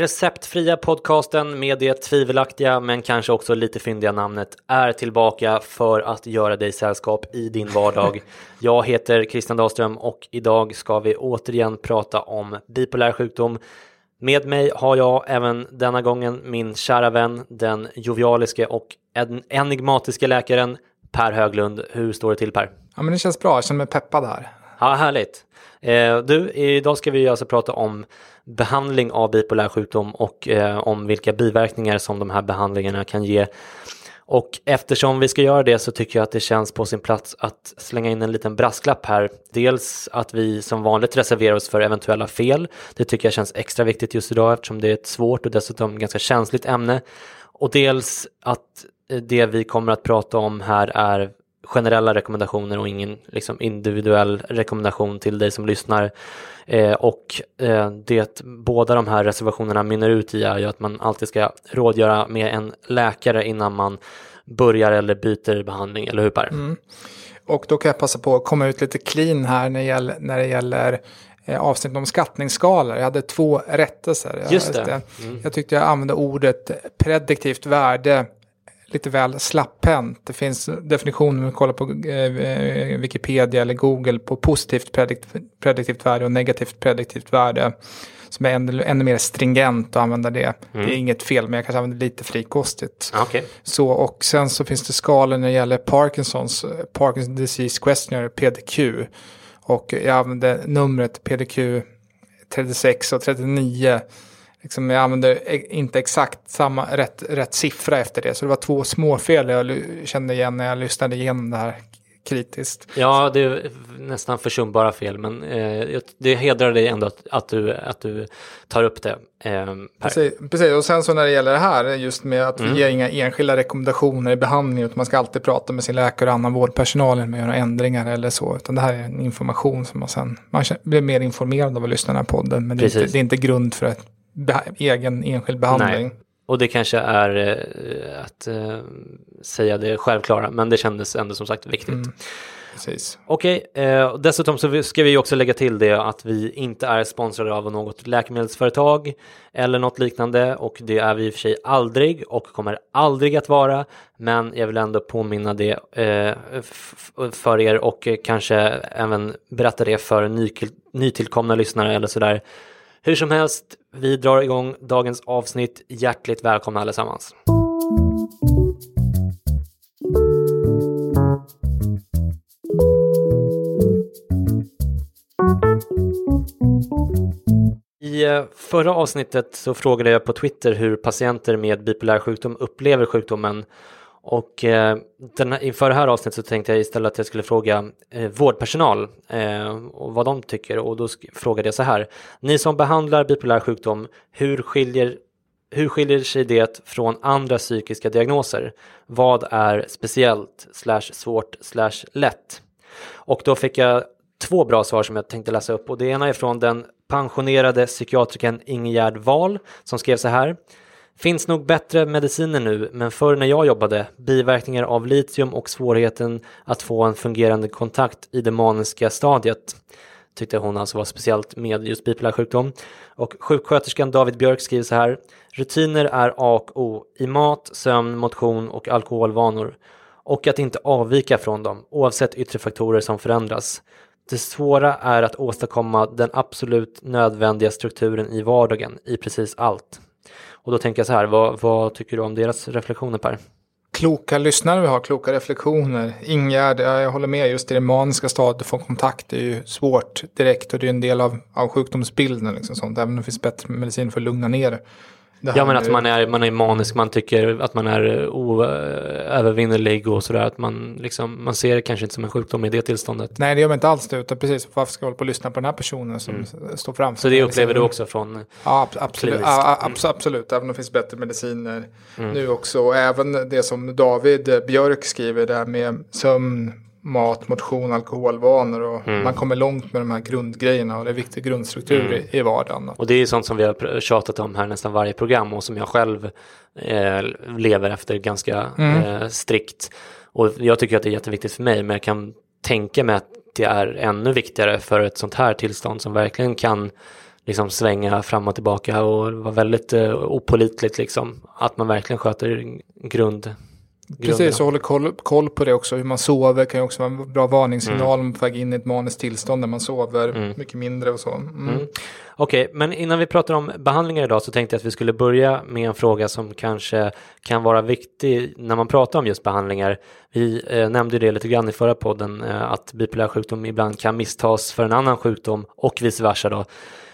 receptfria podcasten med det tvivelaktiga men kanske också lite fyndiga namnet är tillbaka för att göra dig sällskap i din vardag. Jag heter Christian Dahlström och idag ska vi återigen prata om bipolär sjukdom. Med mig har jag även denna gången min kära vän, den jovialiske och en enigmatiske läkaren Per Höglund. Hur står det till Per? Ja, men det känns bra. Jag känner mig peppad här. Ja, härligt. Eh, du, idag ska vi alltså prata om behandling av bipolär sjukdom och eh, om vilka biverkningar som de här behandlingarna kan ge. Och eftersom vi ska göra det så tycker jag att det känns på sin plats att slänga in en liten brasklapp här. Dels att vi som vanligt reserverar oss för eventuella fel. Det tycker jag känns extra viktigt just idag eftersom det är ett svårt och dessutom ganska känsligt ämne. Och dels att eh, det vi kommer att prata om här är generella rekommendationer och ingen liksom, individuell rekommendation till dig som lyssnar. Eh, och eh, det båda de här reservationerna mynnar ut i är ju att man alltid ska rådgöra med en läkare innan man börjar eller byter behandling, eller hur Per? Mm. Och då kan jag passa på att komma ut lite clean här när det gäller, när det gäller eh, avsnitt om skattningsskalor. Jag hade två rättelser. Just det. Mm. Jag tyckte jag använde ordet prediktivt värde lite väl slapphänt. Det finns definitioner om man kollar på eh, Wikipedia eller Google på positivt predikt, prediktivt värde och negativt prediktivt värde. Som är ännu, ännu mer stringent att använda det. Mm. Det är inget fel men jag kanske använder lite frikostigt. Okay. Så, och sen så finns det skalor när det gäller Parkinsons, Parkinson's Disease Questionnaire, PDQ. Och jag använder numret PDQ 36 och 39 liksom, jag använde inte exakt samma rätt, rätt siffra efter det. Så det var två småfel jag kände igen när jag lyssnade igenom det här kritiskt. Ja, det är nästan försumbara fel, men eh, det hedrar dig ändå att, att, du, att du tar upp det. Eh, precis, precis, och sen så när det gäller det här, just med att mm. vi ger inga enskilda rekommendationer i behandling, utan man ska alltid prata med sin läkare och annan vårdpersonal med att göra ändringar eller så, utan det här är en information som man sen, man blir mer informerad av att lyssna på den här podden, men det är, inte, det är inte grund för ett egen enskild behandling. Nej. Och det kanske är eh, att eh, säga det självklara, men det kändes ändå som sagt viktigt. Mm. Okej, okay, eh, dessutom så ska vi också lägga till det att vi inte är sponsrade av något läkemedelsföretag eller något liknande och det är vi i och för sig aldrig och kommer aldrig att vara. Men jag vill ändå påminna det eh, för er och kanske även berätta det för ny, nytillkomna lyssnare eller sådär hur som helst, vi drar igång dagens avsnitt. Hjärtligt välkomna allesammans. I eh, förra avsnittet så frågade jag på Twitter hur patienter med bipolär sjukdom upplever sjukdomen och eh, den här, inför det här avsnittet så tänkte jag istället att jag skulle fråga eh, vårdpersonal eh, och vad de tycker och då frågade jag så här. Ni som behandlar bipolär sjukdom, hur skiljer, hur skiljer sig det från andra psykiska diagnoser? Vad är speciellt, slash svårt, slash lätt? Och då fick jag två bra svar som jag tänkte läsa upp och det ena är från den pensionerade psykiatrikern Ingegärd Wahl som skrev så här. Finns nog bättre mediciner nu, men förr när jag jobbade, biverkningar av litium och svårigheten att få en fungerande kontakt i det maniska stadiet tyckte hon alltså var speciellt med just bipolär sjukdom. Och sjuksköterskan David Björk skriver så här. Rutiner är A och O i mat, sömn, motion och alkoholvanor. Och att inte avvika från dem, oavsett yttre faktorer som förändras. Det svåra är att åstadkomma den absolut nödvändiga strukturen i vardagen, i precis allt. Och då tänker jag så här, vad, vad tycker du om deras reflektioner Per? Kloka lyssnare vi har, kloka reflektioner. Ingegärd, jag håller med, just i det maniska stadiet, få kontakt är ju svårt direkt och det är en del av, av sjukdomsbilden. Liksom sånt. Även om det finns bättre medicin för att lugna ner det. Ja men att man är, man är manisk, man tycker att man är oövervinnerlig och sådär. Att man, liksom, man ser det kanske inte som en sjukdom i det tillståndet. Nej det gör man inte alls det, utan precis varför ska jag hålla på och lyssna på den här personen som mm. står framför Så det upplever du också från Ja absolut, ja, mm. absolut, även om det finns bättre mediciner mm. nu också. Och även det som David Björk skriver där med sömn, mat, motion, alkoholvanor och mm. man kommer långt med de här grundgrejerna och det är viktig grundstruktur mm. i, i vardagen. Och det är sånt som vi har tjatat om här nästan varje program och som jag själv eh, lever efter ganska mm. eh, strikt. Och jag tycker att det är jätteviktigt för mig men jag kan tänka mig att det är ännu viktigare för ett sånt här tillstånd som verkligen kan liksom svänga fram och tillbaka och vara väldigt eh, opolitligt liksom. Att man verkligen sköter grund Precis, och håller koll, koll, på det också. Hur man sover kan ju också vara en bra varningssignal mm. på väg in i ett maniskt tillstånd när man sover mm. mycket mindre och så. Mm. mm. Okej, okay, men innan vi pratar om behandlingar idag så tänkte jag att vi skulle börja med en fråga som kanske kan vara viktig när man pratar om just behandlingar. Vi eh, nämnde det lite grann i förra podden eh, att bipolär sjukdom ibland kan misstas för en annan sjukdom och vice versa då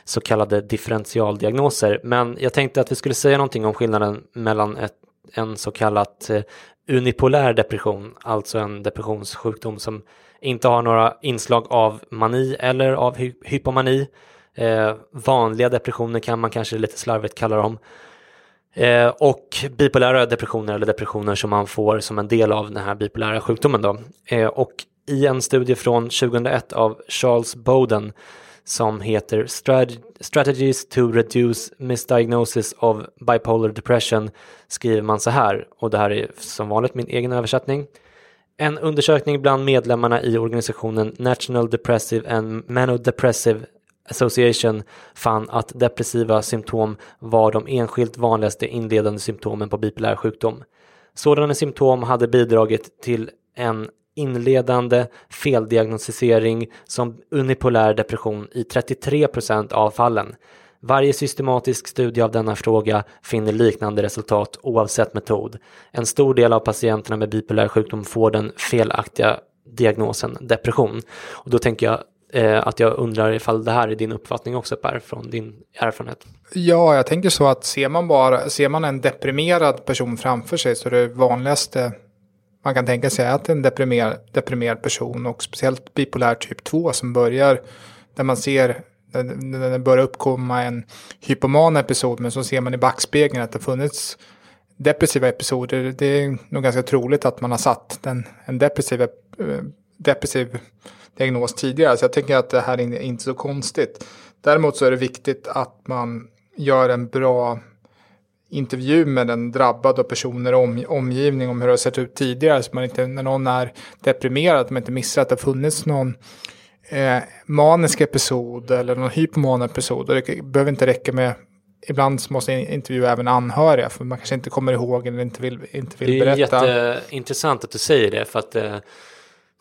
så kallade differentialdiagnoser. Men jag tänkte att vi skulle säga någonting om skillnaden mellan ett, en så kallat eh, unipolär depression, alltså en depressionssjukdom som inte har några inslag av mani eller av hy hypomani. Eh, vanliga depressioner kan man kanske lite slarvigt kalla dem. Eh, och bipolära depressioner eller depressioner som man får som en del av den här bipolära sjukdomen. Då. Eh, och i en studie från 2001 av Charles Bowden som heter Strategies to Reduce Misdiagnosis of Bipolar Depression skriver man så här, och det här är som vanligt min egen översättning. En undersökning bland medlemmarna i organisationen National Depressive and Manodepressive Association fann att depressiva symptom var de enskilt vanligaste inledande symptomen på bipolär sjukdom. Sådana symptom hade bidragit till en inledande feldiagnostisering som unipolär depression i 33 procent av fallen. Varje systematisk studie av denna fråga finner liknande resultat oavsett metod. En stor del av patienterna med bipolär sjukdom får den felaktiga diagnosen depression. Och då tänker jag eh, att jag undrar ifall det här är din uppfattning också Per, från din erfarenhet. Ja, jag tänker så att ser man bara, ser man en deprimerad person framför sig så är det vanligaste man kan tänka sig att en deprimerad, deprimerad person och speciellt bipolär typ 2 som börjar där man ser när det börjar uppkomma en hypoman episod men så ser man i backspegeln att det funnits depressiva episoder. Det är nog ganska troligt att man har satt den, en depressiv, eh, depressiv diagnos tidigare. Så jag tänker att det här är inte så konstigt. Däremot så är det viktigt att man gör en bra intervju med den drabbade och personer och om, omgivning om hur det har sett ut tidigare. Så man inte, när någon är deprimerad, att man inte missar att det har funnits någon eh, manisk episod eller någon hypoman episod. Och det behöver inte räcka med Ibland så måste intervjua även anhöriga för man kanske inte kommer ihåg eller inte vill, inte vill berätta. Det är jätteintressant att du säger det för att eh,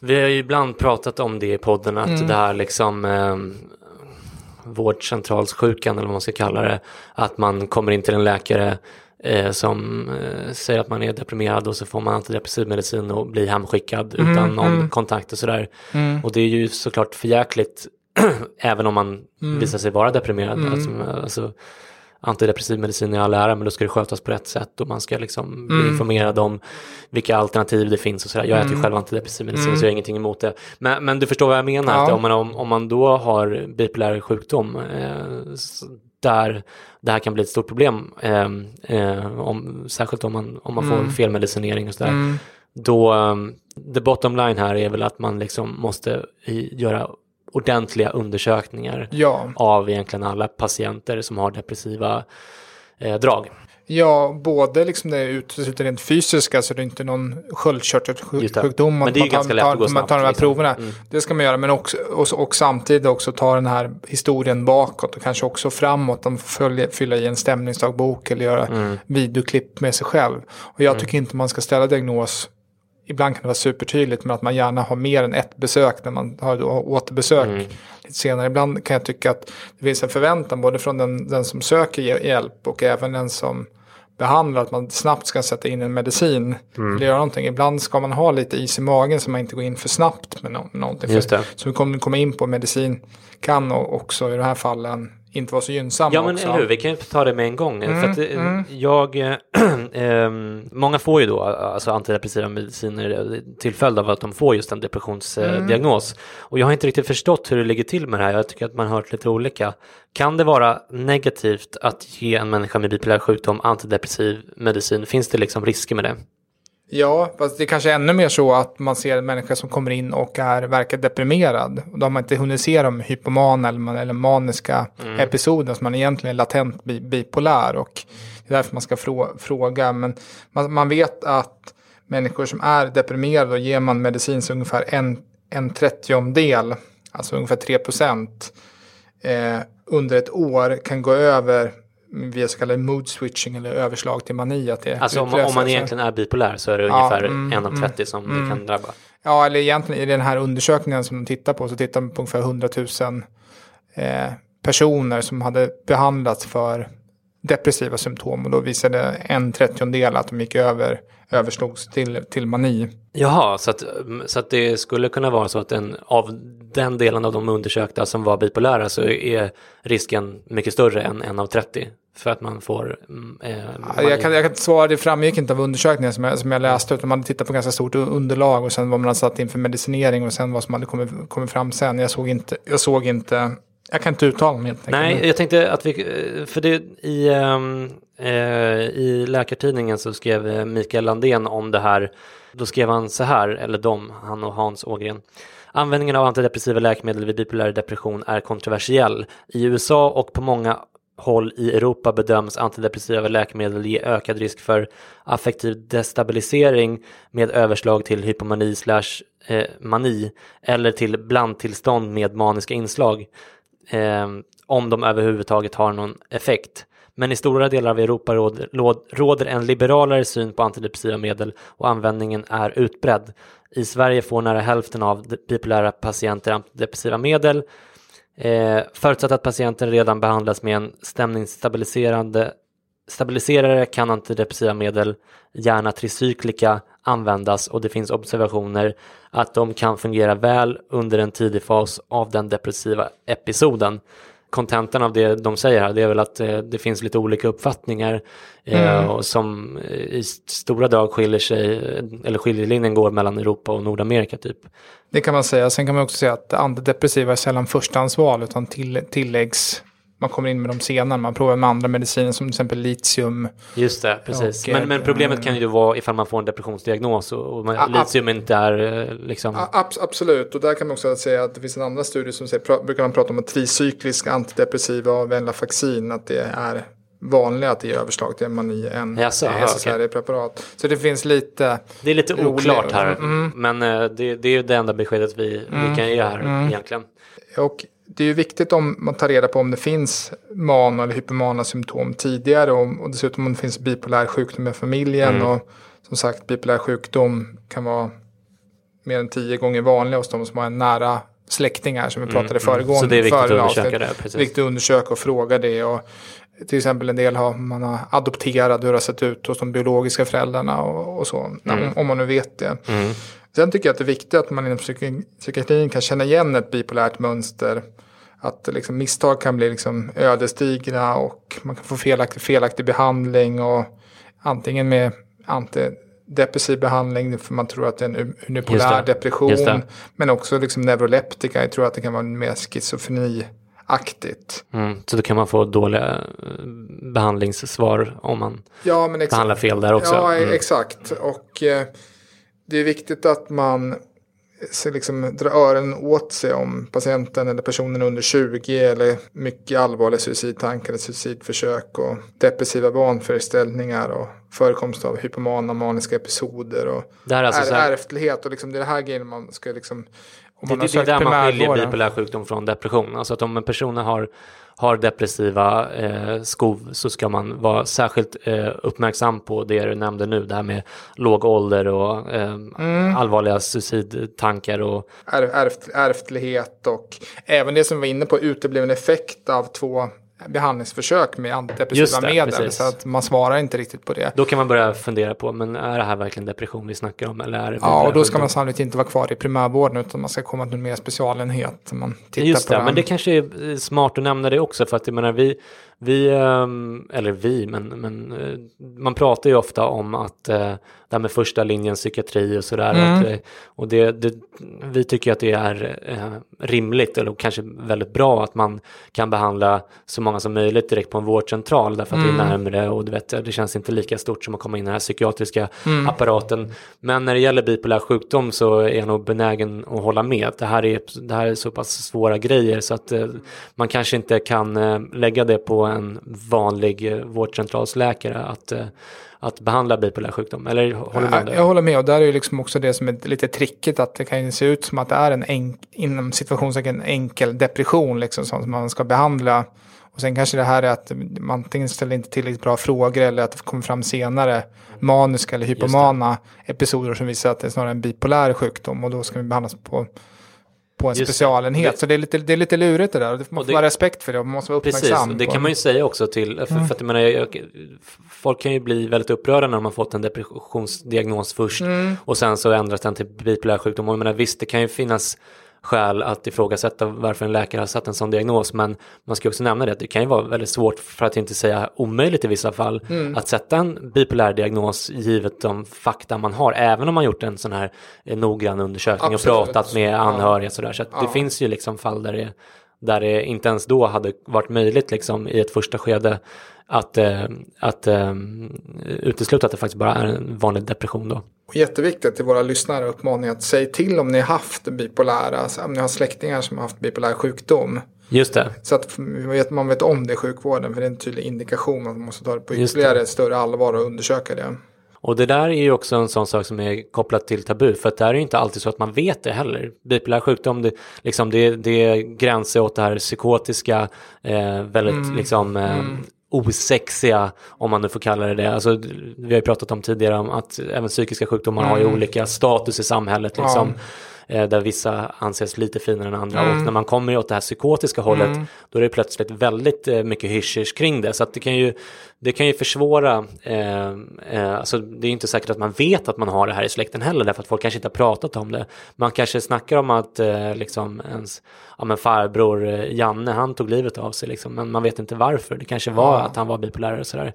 vi har ju ibland pratat om det i podden att mm. det här liksom eh, vårdcentralssjukan eller vad man ska kalla det. Att man kommer in till en läkare eh, som eh, säger att man är deprimerad och så får man antidepressiv medicin och blir hemskickad mm, utan någon mm. kontakt och sådär. Mm. Och det är ju såklart förjäkligt även om man mm. visar sig vara deprimerad. Mm. Alltså, alltså, antidepressiv medicin i all ära, men då ska det skötas på rätt sätt och man ska liksom bli Mm. informerad om vilka alternativ det finns och sådär. Jag äter ju själv antidepressiv medicin så jag har ingenting emot det. Men, men du förstår vad jag menar, Mm. Ja. att om man, om, om man då har bipolär sjukdom eh, där det här kan bli ett stort problem, eh, eh, om, särskilt om man, om man får Mm. felmedicinering och sådär, då, um, the bottom line här är väl att man liksom måste göra ordentliga undersökningar Ja, av egentligen alla patienter som har depressiva eh, drag. ja både liksom det utesluter rent fysiska så det är inte någon sköldkörtelsjukdom. Men det är ju man tar, ganska lätt att gå tar, man tar de här snabbt, liksom. proverna. Det ska man göra, men också, och, och samtidigt också ta den här historien bakåt och kanske också framåt. De följer, fylla i en stämningsdagbok eller göra Mm. videoklipp med sig själv. Och jag tycker inte man ska ställa diagnos Ibland kan det vara supertydligt men att man gärna har mer än ett besök när man har då återbesök Mm. lite senare. Ibland kan jag tycka att det finns en förväntan både från den, den som söker hj- hjälp och även den som behandlar att man snabbt ska sätta in en medicin Mm. eller göra någonting. Ibland ska man ha lite is i magen så man inte går in för snabbt med nå- någonting. Just För, det. så vi kommer komma in på medicin kan också i de här fallen inte vara så gynnsam Ja men också. eller hur, vi kan ju ta det med en gång. för att, eh, jag, eh, ehm, många får ju då alltså antidepressiva mediciner till följd av att de får just en depressionsdiagnos. Och jag har inte riktigt förstått hur det ligger till med det här. Jag tycker att man har hört lite olika. Kan det vara negativt att ge en människa med bipolär sjukdom antidepressiv medicin? Finns det liksom risker med det? Ja, fast det är kanske ännu mer så att man ser en människa som kommer in och är, verkar deprimerad. Och då har man inte hunnit se de hypomana eller, eller maniska episoder som man egentligen är latent bi, bipolär. Och det är därför man ska frå, fråga. Men man, man vet att människor som är deprimerade och ger man medicin så ungefär en, en trettiondel, alltså ungefär 3 procent, eh, under ett år kan gå över via så kallad mood switching eller överslag till mani. Att det Alltså om, om man egentligen är bipolär så är det Ja, ungefär mm, en av 30 som det kan drabba. Ja, eller egentligen i den här undersökningen som de tittar på så tittar de på ungefär 100 000 eh, personer som hade behandlats för depressiva symptom och då visade en trettiondel att de gick över, överslogs till, till mani. Jaha, så att, så att det skulle kunna vara så att en, av den delen av de undersökta som var bipolära så är risken mycket större än en av 30 för att man får... mm, Eh, Ja, Jag kan, jag kan svara, det framgick inte av undersökningen som jag, som jag läste utan man hade tittat på ganska stort underlag och sen vad man hade satt in för medicinering och sen vad som hade kommit, kommit fram sen. Jag såg inte, jag såg inte, jag kan inte uttala mig helt. Nej, jag tänkte att vi, för det i, ehm, eh, i Läkartidningen så skrev eh, Mikael Landén om det här. Då skrev han så här, eller de, han och Hans Ågren. Användningen av antidepressiva läkemedel vid bipolär depression är kontroversiell. I USA och på många håll i Europa bedöms antidepressiva läkemedel ge ökad risk för affektiv destabilisering med överslag till hypomani slash eh, mani eller till blandtillstånd med maniska inslag eh, om de överhuvudtaget har någon effekt. Men i stora delar av Europa råder, råder en liberalare syn på antidepressiva medel och användningen är utbredd. I Sverige får nära hälften av bipolära patienter antidepressiva medel eh, förutsatt att patienten redan behandlas med en stämningsstabiliserande stabiliserare kan antidepressiva medel, gärna tricyklika, användas och det finns observationer att de kan fungera väl under en tidig fas av den depressiva episoden. Kontentan av det de säger här det är väl att eh, det finns lite olika uppfattningar eh, och som i st- stora drag skiljer sig, eller skiljelinjen går mellan Europa och Nordamerika typ. Det kan man säga. Sen kan man också säga att antidepressiva är sällan förstahandsval utan till, tilläggs. Man kommer in med dem senare. Man provar med andra mediciner som till exempel litium. Just det, precis. Och, men, men eh, problemet kan ju då vara ifall man får en depressionsdiagnos och, man, litium inte är eh, liksom... Abs- absolut, och där kan man också säga att det finns en annan studie som säger, pra- brukar man prata om att tricykliska antidepressiva av venlafaxin, att det är vanligare att det ger överslag till mani än Jaså, SSRI-preparat. Så det finns lite, Det är lite oklart här, Mm. men eh, det, det är ju det enda beskedet vi, vi kan ge här Mm. egentligen. och det är ju viktigt om man tar reda på om det finns mano eller hypomana symptom tidigare och, och dessutom om det finns bipolär sjukdom i familjen Mm. och som sagt bipolär sjukdom kan vara mer än tio gånger vanligare hos de som har en nära släktingar som vi pratade föregående. Mm, Så det är viktigt att undersöka det, precis. viktigt att undersöka och fråga det. Och till exempel en del har man har adopterat hur det har sett ut hos de biologiska föräldrarna och, och så. Om, om man nu vet det. Mm. Sen tycker jag att det är viktigt att man inom psyki- psykiatrin kan känna igen ett bipolärt mönster. att liksom, misstag kan bli liksom, ödesdigra och man kan få felaktig, felaktig behandling och antingen med antidepressiv behandling för man tror att det är en unipolär depression. Men också liksom neuroleptika, jag tror att det kan vara mer schizofreni aktigt. Mm, så då kan man få dåliga eh, behandlingssvar om man ja, behandlar fel där också. Ja, mm. exakt. Och eh, det är viktigt att man så liksom dra öronen åt sig om patienten eller personen under 20 eller mycket allvarliga suicidtankar eller suicidförsök och depressiva vanföreställningar och förekomst av hypomana maniska episoder och det alltså är, ärftlighet och liksom det är det här grejen man ska liksom om man det, det är där man skiljer bipolär sjukdom från depression. Alltså att om en person har har depressiva eh, skov så ska man vara särskilt eh, uppmärksam på det du nämnde nu, det här med låg ålder och eh, mm. allvarliga suicidtankar. Och... Ärft, ärftlighet och även det som vi var inne på, utebliven effekt av två behandlingsförsök med antidepressiva det, medel. Precis. Så att man svarar inte riktigt på det. Då kan man börja fundera på, men är det här verkligen depression vi snackar om? Eller är det ja, och då ska man sannolikt inte vara kvar i primärvården utan man ska komma till en mer specialenhet. Man tittar Just det, på men det kanske är smart att nämna det också för att jag menar vi, vi, ehm, eller vi, men, men eh, man pratar ju ofta om att eh, det här med första linjens psykiatri och sådär. Mm. Eh, och det, det, vi tycker att det är rimligt eller kanske väldigt bra att man kan behandla så många som möjligt direkt på en vårdcentral därför att mm. det är mm. närmare och du vet, det känns inte lika stort som att komma in i den här psykiatriska mm. apparaten. Men när det gäller bipolär sjukdom så är jag nog benägen att hålla med. Det här är, det här är så pass svåra grejer så att man kanske inte kan lägga det på en vanlig eh, vårdcentralsläkare att, eh, att behandla bipolär sjukdom? Eller håller du med? Jag håller med och där är ju liksom också det som är lite trickigt att det kan se ut som att det är en enk, inom situationstecken enkel depression liksom som man ska behandla. Och sen kanske det här är att man antingen ställer inte tillräckligt bra frågor eller att det kommer fram senare maniska eller hypomana episoder som visar att det är snarare en bipolär sjukdom och då ska vi behandlas på på en Just specialenhet. Det. Så det är, lite, det är lite lurigt det där. Man måste vara respekt för det och man måste vara uppmärksam. Precis, det kan man ju säga också till, för, mm. för att jag menar, jag, folk kan ju bli väldigt upprörda när de har fått en depressionsdiagnos först mm. och sen så ändras den till bipolär sjukdom. Och jag menar, visst, det kan ju finnas skäl att ifrågasätta varför en läkare har satt en sån diagnos. Men man ska också nämna det att det kan ju vara väldigt svårt, för att inte säga omöjligt i vissa fall, mm. att sätta en bipolär diagnos givet de fakta man har. Även om man gjort en sån här eh, noggrann undersökning Absolut. och pratat med anhöriga. Sådär. Så ja. det finns ju liksom fall där det, där det inte ens då hade varit möjligt liksom, i ett första skede att, äh, att äh, utesluta att det faktiskt bara är en vanlig depression då. Jätteviktigt till våra lyssnare uppmaning att säga till om ni har haft bipolära, alltså om ni har släktingar som har haft bipolär sjukdom. Just det. Så att man vet om det i sjukvården för det är en tydlig indikation att man måste ta det på ytterligare det. större allvar och undersöka det. Och det där är ju också en sån sak som är kopplat till tabu, för att det är ju inte alltid så att man vet det heller. Bipolär sjukdom, det, liksom, det, det gränsar åt det här psykotiska, eh, väldigt mm. liksom eh, mm osexiga, om man nu får kalla det det. Alltså, vi har ju pratat om tidigare om att även psykiska sjukdomar mm. har ju mm. olika status i samhället. Liksom. Ja. Eh, där vissa anses lite finare än andra. Mm. Och när man kommer åt det här psykotiska hållet mm. då är det plötsligt väldigt eh, mycket hysch kring det. Så att det kan ju, det kan ju försvåra, eh, eh, alltså det är inte säkert att man vet att man har det här i släkten heller därför att folk kanske inte har pratat om det. Man kanske snackar om att eh, liksom ens ja, men farbror eh, Janne han tog livet av sig liksom, men man vet inte varför. Det kanske var ja. att han var bipolär och sådär.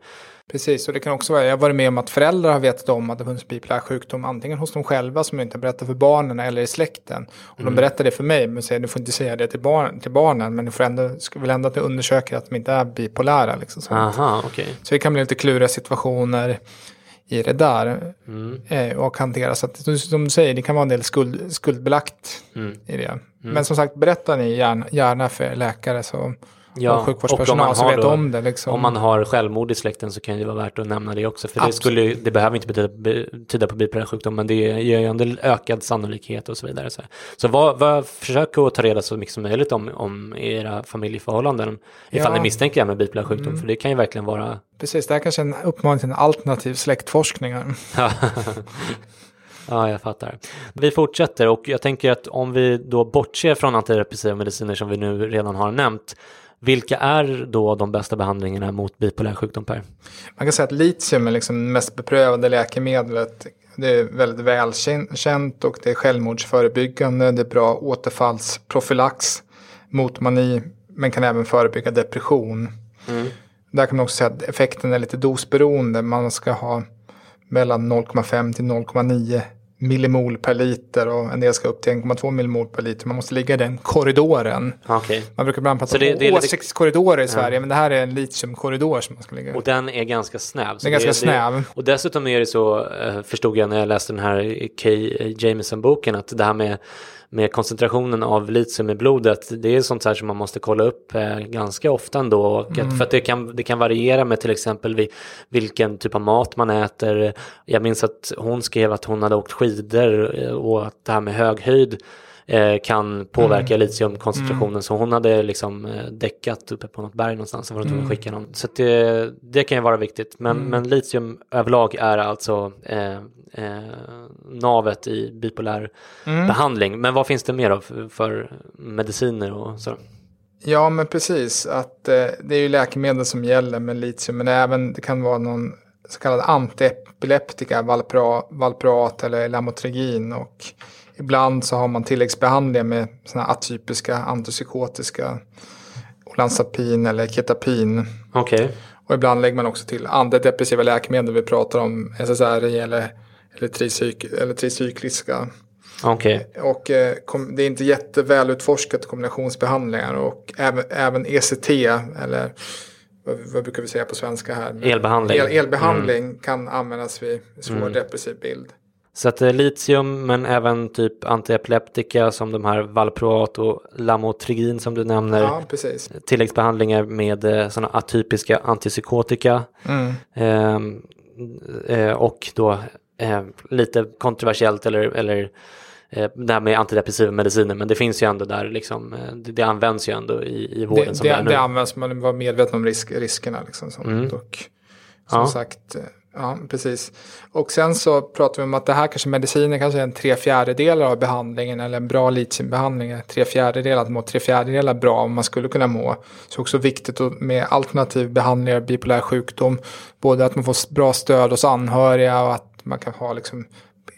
Precis, och det kan också vara, jag har varit med om att föräldrar har vetat om att det funnits bipolär sjukdom, antingen hos dem själva som inte berättar för barnen eller i släkten. Och mm. de berättar det för mig, men säger du får inte säga det till, barn, till barnen, men du får ändå, vill ändå att du undersöker att de inte är bipolära. Liksom. Aha, okay. Så det kan bli lite kluriga situationer i det där mm. eh, och hantera. Så att, som du säger, det kan vara en del skuld, skuldbelagt mm. i det. Mm. Men som sagt, berätta ni gärna, gärna för läkare så ja, sjukvårdspersonal som vet då, om det. Liksom. Om man har självmord i släkten så kan det vara värt att nämna det också. För det, skulle, det behöver inte betyda, betyda på bipolär sjukdom men det ger ju en ökad sannolikhet och så vidare. Så, så vad, vad, försök att ta reda så mycket som möjligt om, om era familjeförhållanden. Ifall ja. ni misstänker med bipolär sjukdom mm. för det kan ju verkligen vara. Precis, det här kanske är en uppmaning till en alternativ släktforskning. Ja, jag fattar. Vi fortsätter och jag tänker att om vi då bortser från antidepressiva mediciner som vi nu redan har nämnt vilka är då de bästa behandlingarna mot bipolär sjukdom Per? Man kan säga att litium är liksom det mest beprövade läkemedlet. Det är väldigt välkänt och det är självmordsförebyggande. Det är bra återfallsprofylax mot mani men kan även förebygga depression. Mm. Där kan man också säga att effekten är lite dosberoende. Man ska ha mellan 0,5 till 0,9 millimol per liter och en del ska upp till 1,2 millimol per liter. Man måste ligga i den korridoren. Okej. Man brukar ibland prata det- om det är lite- åsiktskorridorer i Sverige, men det här är en litiumkorridor som man ska ligga i. Och den är ganska snäv. Den är ganska snäv. och dessutom är det så, eh, förstod jag när jag läste den här K. Jameson-boken, att det här med, med koncentrationen av litium i blodet, det är sånt här som man måste kolla upp eh, ganska ofta ändå. Mm. För att det kan, det kan variera med till exempel vid, vilken typ av mat man äter. Jag minns att hon skrev att hon hade åkt skidor eh, och att det här med hög höjd kan påverka Mm. litiumkoncentrationen. Så hon hade liksom eh, däckat uppe på något berg någonstans och var tvungen Mm. att skicka någon. Så det, det kan ju vara viktigt. Men, men litium överlag är alltså eh, eh, navet i bipolär Mm. behandling. Men vad finns det mer då för, för mediciner och så? Ja, men precis. Att, eh, det är ju läkemedel som gäller med litium, men även det kan vara någon så kallad antiepileptika, valpra, valprat eller lamotrigin. Och ibland så har man tilläggsbehandlingar med såna atypiska antipsykotiska olanzapin eller ketapin. Okej, Och ibland lägger man också till andra depressiva läkemedel. Vi pratar om SSRI eller, eller, tricyk, eller tricykliska. okej. Och eh, kom, det är inte jättevälutforskat kombinationsbehandlingar. Och även, även ECT, eller vad, vad brukar vi säga på svenska här? Elbehandling. El, elbehandling kan användas vid svår depressiv bild. Så att är litium men även typ antiepileptika som de här valproat och lamotrigin som du nämner. Ja, precis. tilläggsbehandlingar med eh, sådana atypiska antipsykotika. Mm. Ehm, eh, och då eh, lite kontroversiellt eller, eller eh, det här med antidepressiva mediciner. Men det finns ju ändå där liksom, eh, det, det används ju ändå i, i vården Det, som det, det, är nu. det används, man var medveten om risk, riskerna. Liksom, som, Mm. och, som Ja. sagt, eh, ja precis. Och sen så pratar vi om att det här kanske mediciner kanske är en tre fjärdedelar av behandlingen eller en bra litiumbehandling är tre fjärdedelar, att må tre fjärdedelar bra om man skulle kunna må. Så också viktigt med alternativ behandling av bipolär sjukdom, både att man får bra stöd hos anhöriga och att man kan ha liksom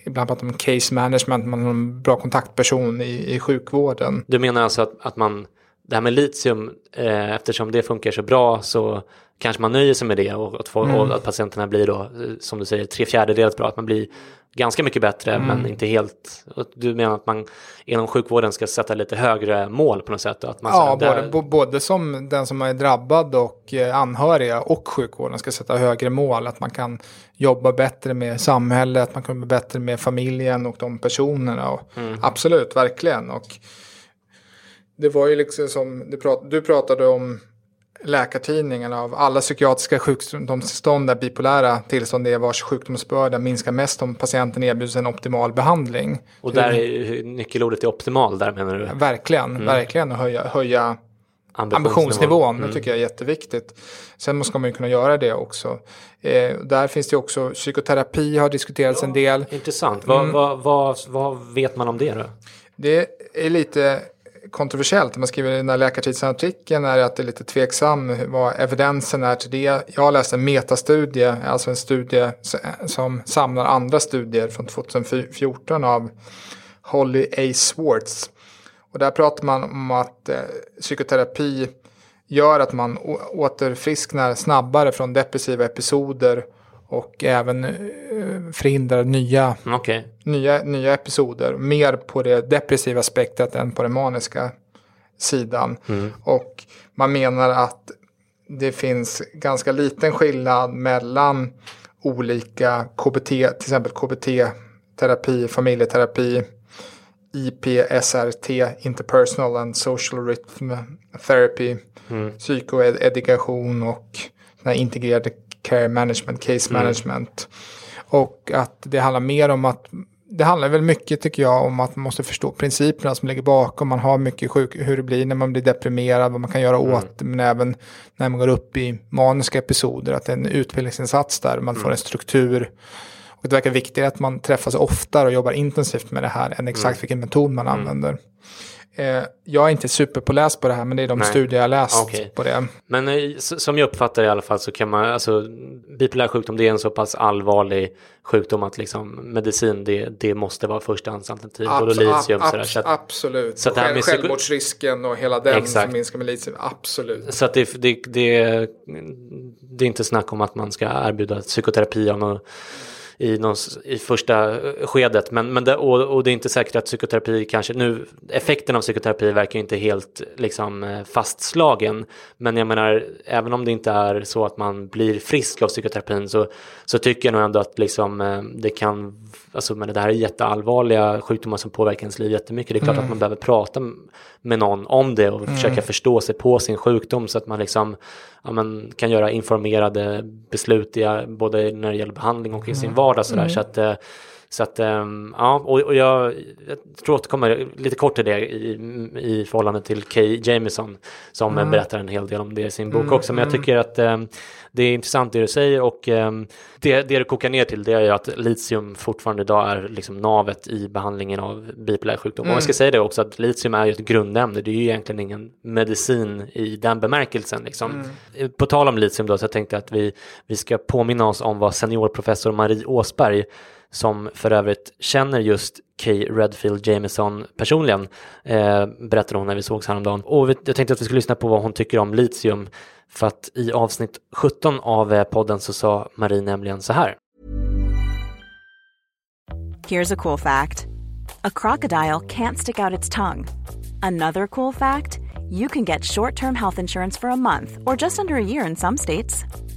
Ibland pratar man om case management, man har en bra kontaktperson i, i sjukvården. Du menar alltså att, att man, det här med litium, eh, eftersom det funkar så bra så kanske man nöjer sig med det och att, få, Mm. och att patienterna blir då, eh, som du säger, tre fjärdedels bra, att man blir ganska mycket bättre Mm. men inte helt. Du menar att man inom sjukvården ska sätta lite högre mål på något sätt? Att man, Ja, där- både, både som den som är drabbad och eh, anhöriga och sjukvården ska sätta högre mål. Att man kan jobba bättre med samhället, att man kan jobba bättre med familjen och de personerna. Och Absolut, verkligen. Och det var ju liksom som du pratade om Läkartidningen av alla psykiatriska sjukdomstillstånd där bipolära tillstånd är vars sjukdomsbörda minskar mest om patienten erbjuds en optimal behandling. och där är nyckelordet är optimal där menar du? Verkligen, verkligen att höja, höja ambitionsnivån. Det tycker jag är jätteviktigt. Sen ska man ju kunna göra det också. Eh, där finns det också psykoterapi har diskuterats en del. Intressant. Vad, Mm. vad, vad, vad vet man om det då? Det är lite kontroversiellt. Man skriver i den här läkartidsartikeln är att det är lite tveksam vad evidensen är till det. Jag har läst en metastudie, alltså en studie som samlar andra studier från 2014 av Holly A. Swartz. Och där pratar man om att eh, psykoterapi gör att man återfrisknar snabbare från depressiva episoder och även eh, förhindrar nya Okej. nya, nya episoder. Mer på det depressiva spektrat än på den maniska sidan. Och man menar att det finns ganska liten skillnad mellan olika KBT, till exempel KBT-terapi, familjeterapi, IPSRT, Interpersonal and Social Rhythm Therapy, psykoedukation och den här integrerade care management, case management. Och att det handlar mer om att det handlar väl mycket tycker jag om att man måste förstå principerna som ligger bakom. Man har mycket sjuk, hur det blir när man blir deprimerad, vad man kan göra åt det, men även när man går upp i maniska episoder, att det är en utbildningsinsats där, man får en struktur. Och det verkar viktigare att man träffas oftare och jobbar intensivt med det här än exakt mm. vilken metod man mm. använder. Eh, jag är inte superpåläst på det här, men det är de Nej. studier jag läst okay. på det. Men eh, som jag uppfattar det i alla fall så kan man, alltså bipolär sjukdom det är en så pass allvarlig sjukdom att liksom medicin det, det måste vara förstahandsalternativ. Abs och litium, ab så att, absolut. Så att Själv, självmordsrisken och hela den Exakt. som minskar med litium, absolut. Så att det, det, det, det är inte snack om att man ska erbjuda psykoterapi av någon i, någon, i första eh, skedet. Men, men det, och, och, det är inte säkert att psykoterapi kanske, nu effekten av psykoterapi verkar inte helt liksom eh, fastslagen. Men jag menar, även om det inte är så att man blir frisk av psykoterapin så, så tycker jag nog ändå att liksom, eh, det kan, alltså men det här är jätteallvarliga sjukdomar som påverkar ens liv jättemycket. Det är klart mm. att man behöver prata med någon om det och mm. försöka förstå sig på sin sjukdom så att man liksom ja, men, kan göra informerade beslut i, både när det gäller behandling och i sin mm. vardag. Sådär. Mm. Så att, eh, så att, ehm, ja, och, och jag, jag tror att kommer lite kort till det i, i förhållande till Kay Jamison som mm. berättar en hel del om det i sin bok mm. också. Men jag tycker att um, det är intressant det du säger och um, det, det du kokar ner till det är ju att litium fortfarande idag är liksom navet i behandlingen av bipolär sjukdom. Mm. Och jag ska säga det också att litium är ju ett grundämne, det är ju egentligen ingen medicin i den bemärkelsen. Liksom. Mm. På tal om litium då så jag tänkte att vi, vi ska påminna oss om vad seniorprofessor Marie Åsberg som för övrigt känner just Kay Redfield Jameson personligen, eh, berättade hon när vi sågs häromdagen. Och jag tänkte att vi skulle lyssna på vad hon tycker om litium, för att i avsnitt 17 av eh, podden så sa Marie nämligen så här. Here's a cool fact. A crocodile can't stick out its tongue. Another cool fact, you can get short-term health insurance for a month or just under a year in some states.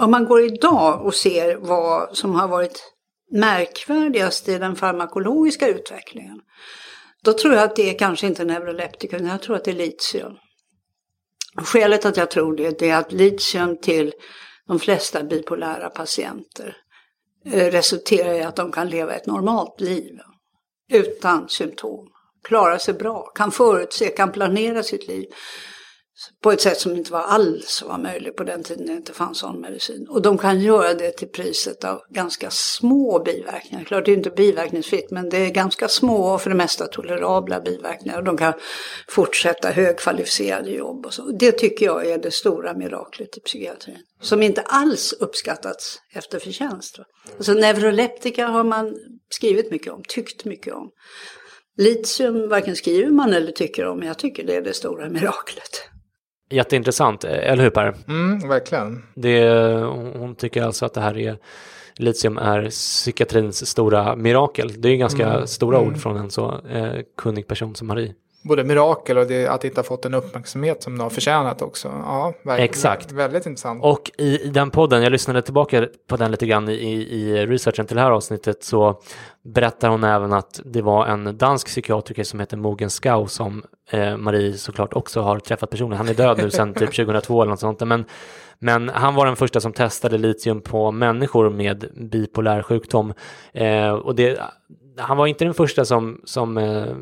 Om man går idag och ser vad som har varit märkvärdigast i den farmakologiska utvecklingen, då tror jag att det är kanske inte neuroleptikum, jag tror att det är litium. Skälet att jag tror det, det är att litium till de flesta bipolära patienter eh, resulterar i att de kan leva ett normalt liv utan symptom. Klara sig bra, kan förutse, kan planera sitt liv på ett sätt som inte var alls var möjligt på den tiden det inte fanns sån medicin. Och de kan göra det till priset av ganska små biverkningar. Klart det är inte biverkningsfritt men det är ganska små och för det mesta tolerabla biverkningar. Och de kan fortsätta högkvalificerade jobb och så. Det tycker jag är det stora miraklet i psykiatrin. Som inte alls uppskattats efter förtjänst. Alltså neuroleptika har man skrivit mycket om, tyckt mycket om. Litium varken skriver man eller tycker om, men jag tycker det är det stora miraklet. Jätteintressant, eller hur Per? Mm, verkligen. Det, hon tycker alltså att det här är litium är psykiatrins stora mirakel. Det är ganska mm. stora mm. ord från en så eh, kunnig person som Marie. Både mirakel och det, att det inte har fått en uppmärksamhet som det har förtjänat också. Ja, verkligen. Exakt. Väldigt intressant. Och i, i, den podden, jag lyssnade tillbaka på den lite grann i, i researchen till det här avsnittet, så berättar hon även att det var en dansk psykiatriker som heter Mogen Skau som eh, Marie såklart också har träffat personligen. Han är död nu sedan typ 2002 eller något sånt. Men, men han var den första som testade litium på människor med bipolär sjukdom. Eh, och det han var inte den första som, som eh,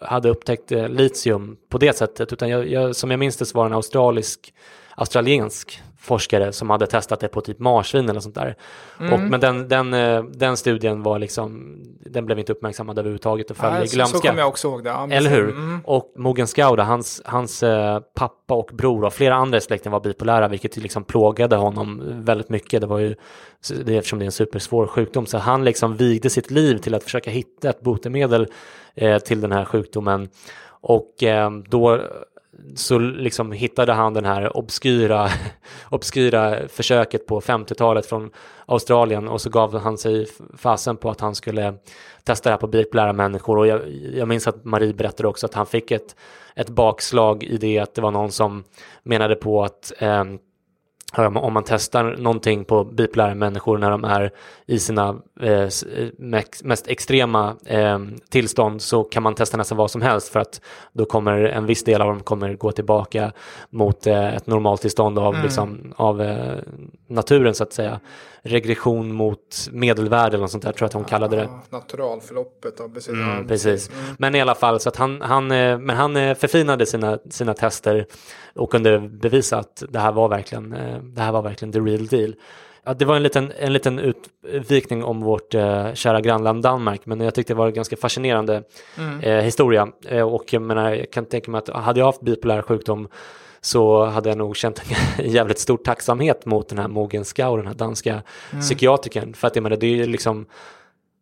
hade upptäckt eh, litium på det sättet, utan jag, jag, som jag minns det så var han australisk, australiensk forskare som hade testat det på typ marsvin eller sånt där. Mm. Och, men den, den, eh, den studien var liksom, den blev inte uppmärksammad överhuvudtaget och föll i så, så glömska. kommer jag också ihåg det. Ja, Eller hur? Mm. Och Mogen Skauda, hans, hans eh, pappa och bror och flera andra i släkten var bipolära, vilket liksom plågade honom väldigt mycket. Det var ju, det är eftersom det är en supersvår sjukdom, så han liksom vigde sitt liv till att försöka hitta ett botemedel eh, till den här sjukdomen. Och eh, då så liksom hittade han den här obskyra, obskyra försöket på 50-talet från Australien och så gav han sig fasen på att han skulle testa det här på bipolära människor. Och jag, jag minns att Marie berättade också att han fick ett, ett bakslag i det att det var någon som menade på att eh, om om man testar någonting på bipolära människor när de är i sina eh, eh, mest extrema eh, tillstånd så kan man testa nästan vad som helst för att då kommer en viss del av dem kommer gå tillbaka mot eh, ett normaltillstånd av, liksom, av eh, naturen så att säga. Regression mot medelvärde eller något sånt där tror jag att hon kallade det. Ja, naturalförloppet av precis. Mm, ja, precis. Men i alla fall så att han, han, eh, men han eh, förfinade sina, sina tester och kunde bevisa att det här var verkligen, eh, det här var verkligen the real deal. Ja, det var en liten, en liten utvikning om vårt eh, kära grannland Danmark, men jag tyckte det var en ganska fascinerande eh, historia. Eh, och jag menar, jag kan tänka mig att hade jag haft bipolär sjukdom så hade jag nog känt en jävligt stor tacksamhet mot den här Mogen Skau, den här danska psykiatrikern. För att jag menar, det är ju liksom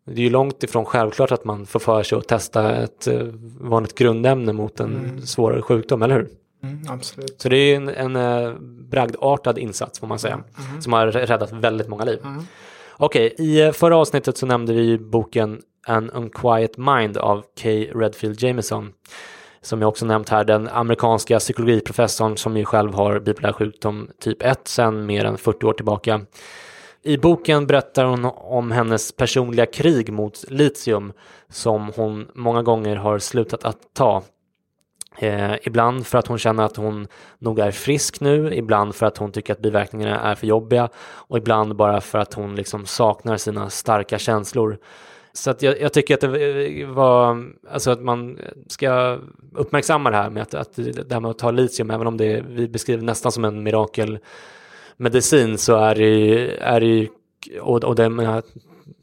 det är ju långt ifrån självklart att man får för sig att testa ett eh, vanligt grundämne mot en svårare sjukdom, eller hur? Mm, absolut. Så det är en, en eh, bragdartad insats får man säga, som har räddat väldigt många liv. Okej, i eh, förra avsnittet så nämnde vi boken An Unquiet Mind av K. Redfield Jameson. Som jag också nämnt här, den amerikanska psykologiprofessorn som ju själv har bipolär sjukdom typ 1 sedan mer än 40 år tillbaka. I boken berättar hon om hennes personliga krig mot litium som hon många gånger har slutat att ta. Eh, ibland för att hon känner att hon nog är frisk nu, ibland för att hon tycker att biverkningarna är för jobbiga och ibland bara för att hon liksom saknar sina starka känslor. Så att jag, jag tycker att det eh, var, alltså att man ska uppmärksamma det här med att, att det här med att ta litium, även om det är, vi beskriver nästan som en mirakelmedicin så är det ju, är det ju och, och det,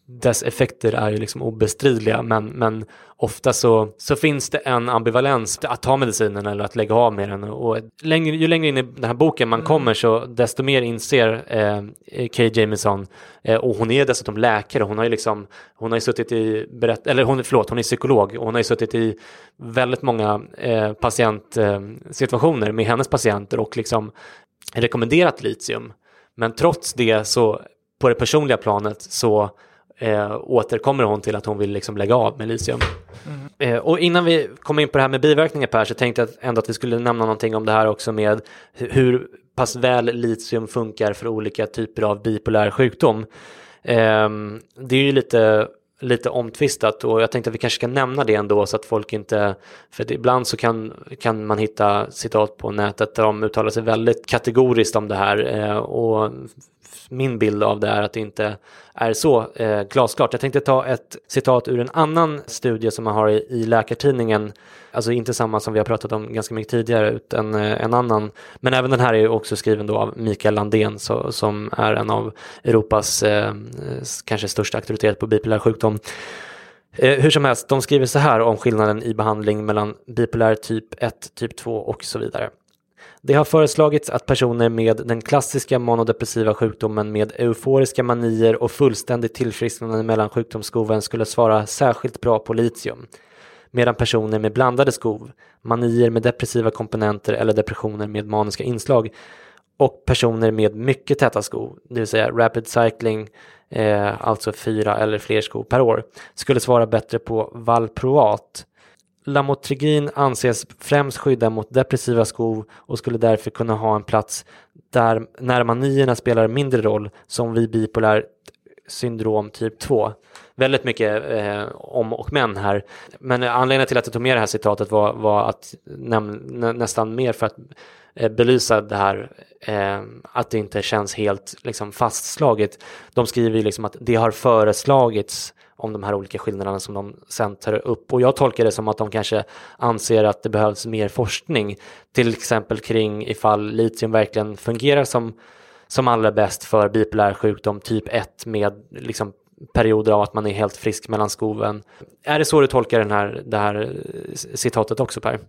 dess effekter är ju liksom obestridliga men, men ofta så, så finns det en ambivalens att ta medicinen eller att lägga av med den. Och längre, ju längre in i den här boken man kommer så desto mer inser eh, Kay Jameson eh, och hon är dessutom läkare, hon har ju liksom hon har ju suttit i, berätt, eller hon, förlåt, hon är psykolog. Och hon har ju suttit i väldigt många eh, patientsituationer med hennes patienter och liksom rekommenderat litium. Men trots det så på det personliga planet så eh, återkommer hon till att hon vill liksom lägga av med litium. Eh, och innan vi kommer in på det här med biverkningar Per så tänkte jag ändå att vi skulle nämna någonting om det här också med hu- hur pass väl litium funkar för olika typer av bipolär sjukdom. Ehm, det är ju lite lite omtvistat och jag tänkte att vi kanske ska nämna det ändå så att folk inte, för att ibland så kan, kan man hitta citat på nätet där de uttalar sig väldigt kategoriskt om det här eh, och min bild av det är att det inte är så eh, glasklart. Jag tänkte ta ett citat ur en annan studie som man har i, i Läkartidningen, alltså inte samma som vi har pratat om ganska mycket tidigare, utan eh, en annan. Men även den här är ju också skriven då av Mikael Landén så, som är en av Europas kanske största auktoritet på bipolär sjukdom. Ehm, eh, hur som helst, de skriver så här om skillnaden i behandling mellan bipolär typ 1, typ 2 och så vidare. Det har föreslagits att personer med den klassiska monodepressiva sjukdomen med euforiska manier och fullständigt tillfrisknande mellan sjukdomsskoven skulle svara särskilt bra på litium. Medan personer med blandade skov, manier med depressiva komponenter eller depressioner med maniska inslag och personer med mycket täta skov, det vill säga rapid cycling, eh, alltså fyra eller fler skov per år, skulle svara bättre på valproat Lamotrigin anses främst skydda mot depressiva skov och skulle därför kunna ha en plats där när manierna spelar mindre roll som vid bipolär syndrom typ 2. Väldigt mycket eh, om och men här. Men anledningen till att jag tog med det här citatet var, var att nä, nästan mer för att eh, belysa det här eh, att det inte känns helt liksom, fastslaget. De skriver ju liksom att det har föreslagits om de här olika skillnaderna som de sen tar upp. Och jag tolkar det som att de kanske anser att det behövs mer forskning, till exempel kring ifall litium verkligen fungerar som, som allra bäst för bipolär sjukdom typ 1 med liksom perioder av att man är helt frisk mellan skoven. Är det så du tolkar den här, det här eh, citatet också Per?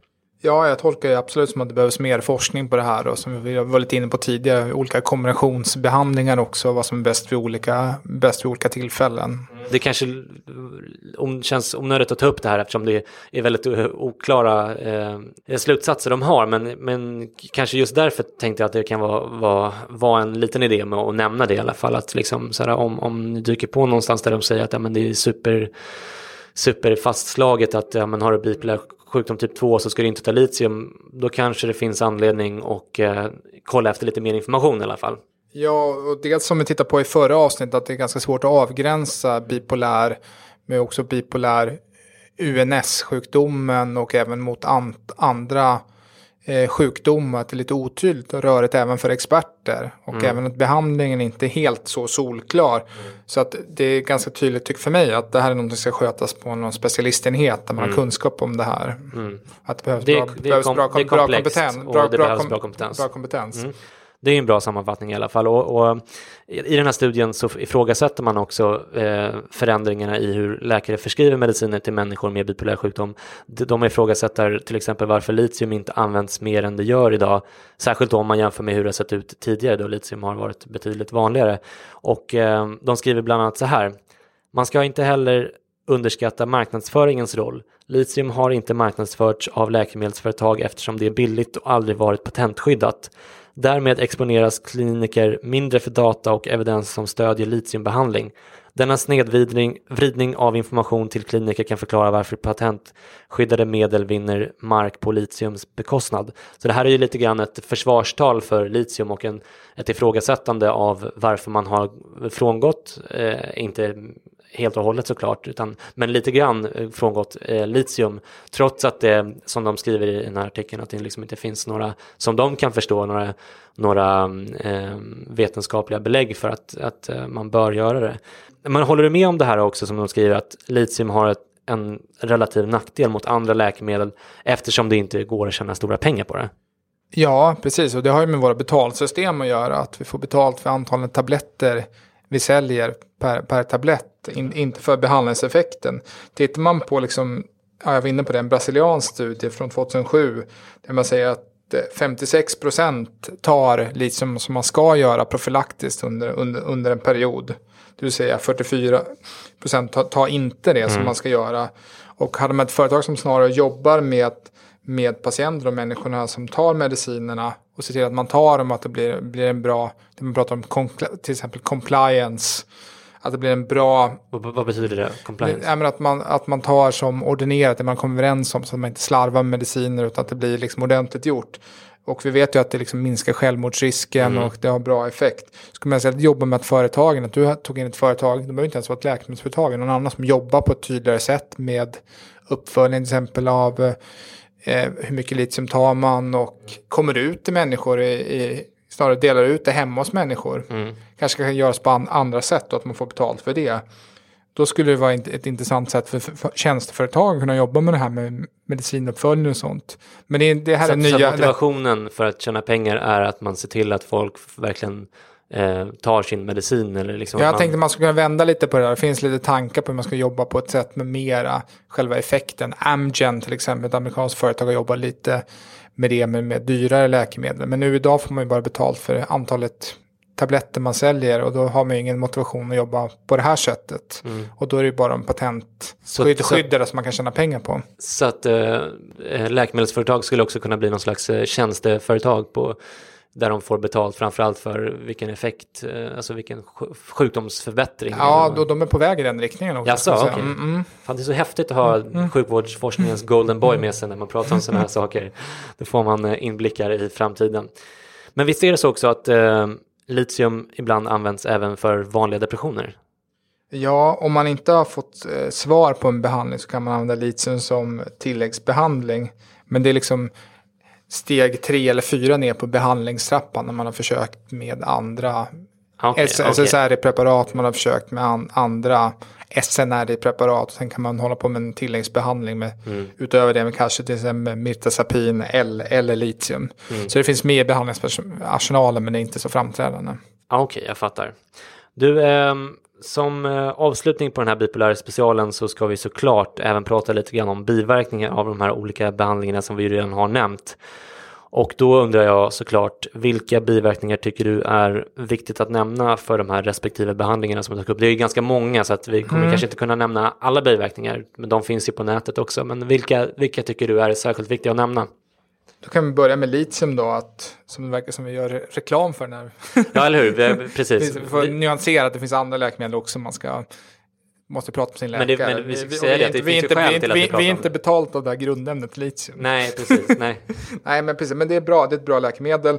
Ja, jag tolkar det absolut som att det behövs mer forskning på det här och som vi var lite inne på tidigare, olika kombinationsbehandlingar också, vad som är bäst vid olika, bäst vid olika tillfällen. Mm. Det kanske om, känns onödigt att ta upp det här eftersom det är väldigt oklara eh, slutsatser de har, men, men kanske just därför tänkte jag att det kan vara, vara, vara en liten idé med att nämna det i alla fall, att liksom, så här, om, om ni dyker på någonstans där de säger att ja, men det är super superfastslaget att ja, men har du bipolär sjukdom typ 2 så ska du inte ta litium, då kanske det finns anledning att eh, kolla efter lite mer information i alla fall. Ja, och dels som vi tittade på i förra avsnittet att det är ganska svårt att avgränsa bipolär med också bipolär UNS-sjukdomen och även mot and andra eh, sjukdom, att det är lite otydligt och rörigt även för experter. Och mm. även att behandlingen inte är helt så solklar. Mm. Så att det är ganska tydligt tycker för mig att det här är något som ska skötas på någon specialistenhet där man mm. har kunskap om det här. Mm. Att det behövs bra, kompetens. Bra, kompetens. Det är en bra sammanfattning i alla fall. Och, och I den här studien så ifrågasätter man också eh, förändringarna i hur läkare förskriver mediciner till människor med bipolär sjukdom. De, de ifrågasätter till exempel varför litium inte används mer än det gör idag. Särskilt om man jämför med hur det har sett ut tidigare då litium har varit betydligt vanligare. Och eh, de skriver bland annat så här. Man ska inte heller underskatta marknadsföringens roll. Litium har inte marknadsförts av läkemedelsföretag eftersom det är billigt och aldrig varit patentskyddat. Därmed exponeras kliniker mindre för data och evidens som stödjer litiumbehandling. Denna snedvridning av information till kliniker kan förklara varför patentskyddade medel vinner mark på litiums bekostnad. Så det här är ju lite grann ett försvarstal för litium och en, ett ifrågasättande av varför man har frångått, eh, inte helt och hållet såklart, utan, men lite grann eh, frångått eh, litium, trots att det, som de skriver i den här artikeln, att det liksom inte finns några, som de kan förstå, några, några eh, vetenskapliga belägg för att, att eh, man bör göra det. Men håller du med om det här också som de skriver, att litium har ett, en relativ nackdel mot andra läkemedel eftersom det inte går att tjäna stora pengar på det? Ja, precis. Och det har ju med våra betalsystem att göra. Att vi får betalt för antalet tabletter vi säljer per, per tablett, in, inte för behandlingseffekten. Tittar man på, liksom, ja, jag var inne på det, en brasiliansk studie från 2007, där man säger att 56 procent tar liksom som man ska göra profylaktiskt under, under, under en period. Det vill säga 44 procent tar, tar, inte det mm. som man ska göra. Och hade man ett företag som snarare jobbar med med patienter och människorna som tar medicinerna och ser till att man tar dem, att det blir, blir en bra, det man pratar om till exempel compliance, att det blir en bra... Vad, vad betyder det? Compliance? Ja, att, man, att man tar som ordinerat, det man kommer överens om, så att man inte slarvar med mediciner utan att det blir liksom ordentligt gjort. Och vi vet ju att det liksom minskar självmordsrisken mm. och det har bra effekt. Skulle man säga att jobba med att företagen, att du tog in ett företag, det behöver inte ens vara ett läkemedelsföretag, någon annan som jobbar på ett tydligare sätt med uppföljning till exempel av eh, hur mycket litium tar man och kommer ut till människor i, i snarare delar ut det hemma hos människor. Mm. Kanske kan göras på an andra sätt och att man får betalt för det. Då skulle det vara ett intressant sätt för, för tjänsteföretag att kunna jobba med det här med medicinuppföljning och sånt. Men det, det här så, är nya... Så motivationen för att tjäna pengar är att man ser till att folk verkligen eh, tar sin medicin. Eller liksom jag man... tänkte man skulle kunna vända lite på det där. Det finns lite tankar på hur man ska jobba på ett sätt med mera själva effekten. Amgen till exempel, ett amerikanskt företag har jobbat lite med det med, med dyrare läkemedel. Men nu idag får man ju bara betalt för antalet tabletter man säljer och då har man ju ingen motivation att jobba på det här sättet. Mm. Och då är det ju bara en patentskyddare som man kan tjäna pengar på. Så att eh, läkemedelsföretag skulle också kunna bli någon slags eh, tjänsteföretag på där de får betalt framförallt för vilken effekt, eh, alltså vilken sjukdomsförbättring. Ja, då, de är på väg i den riktningen också. Jaså, okay. mm, mm. Fan, det är så häftigt att ha mm. mm. sjukvårdsforskningens golden boy med sig när man pratar om sådana här saker. Då får man eh, inblickar i framtiden. Men visst är det så också att eh, litium ibland används även för vanliga depressioner? Ja, om man inte har fått eh, svar på en behandling så kan man använda litium som tilläggsbehandling. Men det är liksom steg tre eller fyra ner på behandlingstrappan när man har försökt med andra okay, SSRI-preparat, man har försökt med an, andra SNRI-preparat. Sen kan man hålla på med en tilläggsbehandling med, Mm. utöver det med kanske till exempel mirtazapin eller, eller litium. Mm. Så det finns med i behandlingsarsenalen men det är inte så framträdande. Okej, jag fattar. Du, ehm, som eh, avslutning på den här bipolära specialen så ska vi såklart även prata lite grann om biverkningar av de här olika behandlingarna som vi redan har nämnt. Och då undrar jag såklart, vilka biverkningar tycker du är viktigt att nämna för de här respektive behandlingarna som du tagit upp? Det är ju ganska många så att vi kommer Mm. kanske inte kunna nämna alla biverkningar, men de finns ju på nätet också. Men vilka, vilka tycker du är särskilt viktiga att nämna? Då kan vi börja med litium då, att, som det verkar som vi gör re- reklam för här. Ja, eller hur? Vi, precis. Vi får nyansera att det finns andra läkemedel också man ska måste prata med sin Men det- läkare. men vi det, att det inte- vi är inte- vi inte- vi vi- Vi är inte betalt av det här grundämnet litium. Nej, precis. Nej. Nej, men precis. Men det är bra. Det är ett bra läkemedel.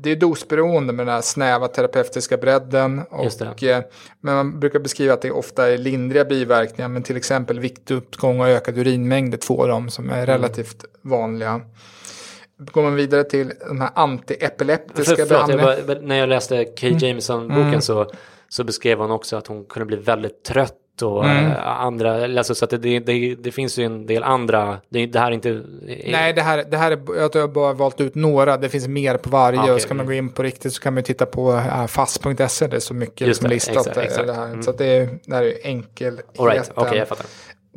Det är dosberoende med den här snäva terapeutiska bredden. Och, eh, men man brukar beskriva att det ofta är lindriga biverkningar. Men till exempel viktuppgång och ökad urinmängd är två av dem som Mm. är relativt vanliga. Går man vidare till de här antiepileptiska För, behandlingarna. när jag läste Kay Jameson-boken Mm. så, så beskrev hon också att hon kunde bli väldigt trött och Mm. eh, andra, alltså, så att det, det, det, finns ju en del andra, det, det här är inte... Nej, det här, det här är, jag har bara valt ut några. Det finns mer på varje. Ah, okej. Och ska man gå in på riktigt så kan man titta på äh, fast.se. Det är så mycket Just som det, listat. exakt, eh, exakt. Det här. Mm. Så det, är, det här är enkelheten. All right, okej, jag fattar.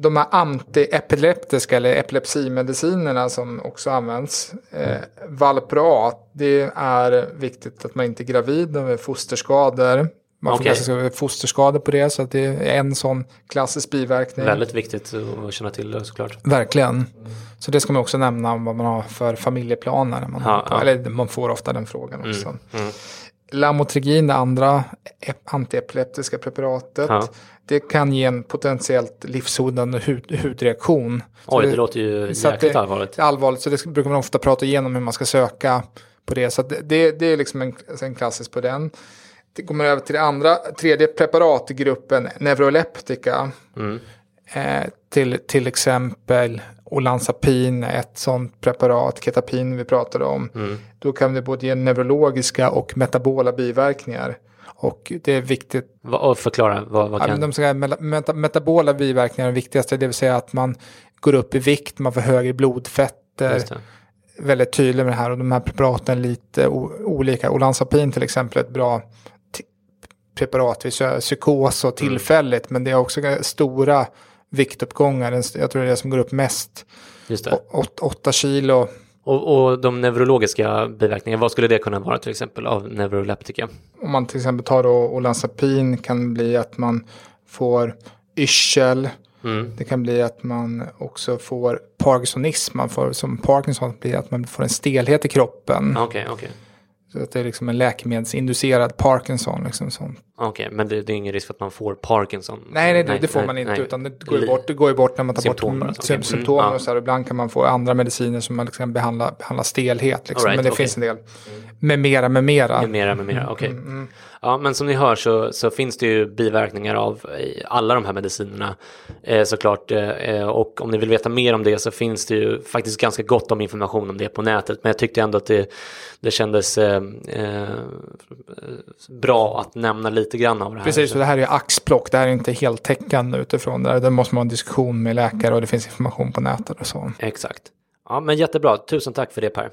De här antiepileptiska eller epilepsimedicinerna som också används. Eh, Valproat, det är viktigt att man inte är gravid med fosterskador. Man får ganska fosterskador på det, så att det är en sån klassisk biverkning. Väldigt viktigt att känna till det, såklart. Verkligen. Så det ska man också nämna om vad man har för familjeplaner. Man på, ja. Eller man får ofta den frågan också. Mm. Lamotrigin, det andra ep- antiepileptiska preparatet. Ja. Det kan ge en potentiellt livshotande hud, hudreaktion. Oj, det låter ju jäkligt det- allvarligt. Det är allvarligt, så det brukar man ofta prata igenom hur man ska söka på det. Så det, det, det är liksom en, en klassisk på den. Det man över till det andra, tredje preparat i gruppen, neuroleptika. Mm. Eh, till, till exempel Olanzapin, ett sånt preparat, ketapin vi pratade om. Mm. Då kan det både ge neurologiska och metabola biverkningar. Och det är viktigt. Och förklara, vad, vad kan... de ska, meta, meta, metabola biverkningar är det viktigaste, det vill säga att man går upp i vikt, man får högre blodfetter. Väldigt tydlig med det här och de här preparaten är lite olika. Olanzapin till exempel är ett bra preparat vid psy- psykos och tillfälligt, men det är också stora viktuppgångar. Jag tror det är det som går upp mest. Just det. 8 kilo. Och, och de neurologiska biverkningarna, vad skulle det kunna vara till exempel av neuroleptika? Om man till exempel tar då Olanzapin kan bli att man får yrsel. Mm. Det kan bli att man också får Parkinsonism. Man får, som Parkinson blir att man får en stelhet i kroppen. Okej, okej. Så att det är liksom en läkemedelsinducerad Parkinson. Liksom sånt. Okej, men det, det är ingen risk för att man får Parkinson? Nej, nej, det, det får nej, man inte. nej. Utan det går, ju bort, det går ju bort när man tar Symptom bort så. sy- Okej. symptom. Mm, och så här. Ibland kan man få andra mediciner som man liksom behandlar, behandlar stelhet. Liksom. Right, Men det okej. finns en del. Med mera, med mera. Med mera, med mera, okej. Mm, Ja, men som ni hör så, så finns det ju biverkningar av eh, alla de här medicinerna eh, såklart. Eh, eh, och om ni vill veta mer om det så finns det ju faktiskt ganska gott om information om det på nätet. Men jag tyckte ändå att det, det kändes eh, eh, bra att nämna lite grann av det här. Precis, och det här är axplock. Det här är inte heltäckande utifrån. Där, där måste man ha en diskussion med läkare och det finns information på nätet och så. Exakt. Ja, men jättebra. Tusen tack för det Per.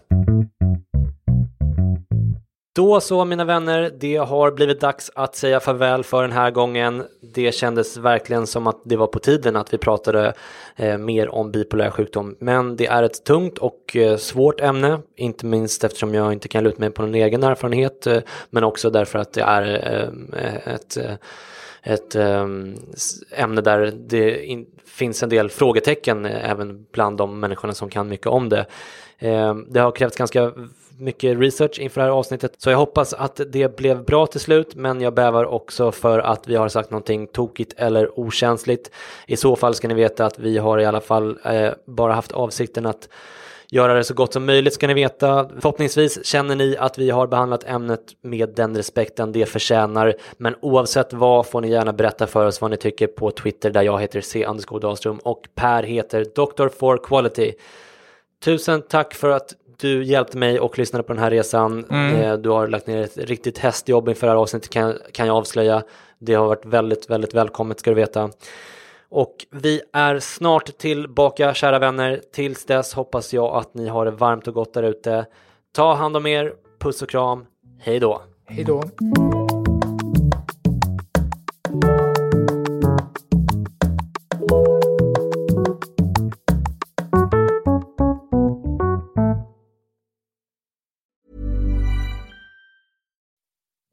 Då så mina vänner, det har blivit dags att säga farväl för den här gången. Det kändes verkligen som att det var på tiden att vi pratade eh, mer om bipolär sjukdom. Men det är ett tungt och eh, svårt ämne, inte minst eftersom jag inte kan luta mig på någon egen erfarenhet, eh, men också därför att det är eh, ett eh, ett ehm, ämne där det in, finns en del frågetecken eh, även bland de människorna som kan mycket om det. Ehm, det har krävts ganska mycket research inför det här avsnittet så jag hoppas att det blev bra till slut men jag bävar också för att vi har sagt någonting tokigt eller okänsligt. I så fall ska ni veta att vi har i alla fall eh, bara haft avsikten att göra det så gott som möjligt ska ni veta. Förhoppningsvis känner ni att vi har behandlat ämnet med den respekten det förtjänar. Men oavsett vad får ni gärna berätta för oss vad ni tycker på Twitter där jag heter C. Dahlström och Per heter Dr. for Quality tusen tack för att du hjälpte mig och lyssnade på den här resan. Mm. Eh, Du har lagt ner ett riktigt hästjobb inför det här avsnittet kan, kan jag avslöja. Det har varit väldigt, väldigt välkommet ska du veta. Och vi är snart tillbaka kära vänner. Tills dess hoppas jag att ni har det varmt och gott där ute. Ta hand om er, puss och kram, hej då! Hej då.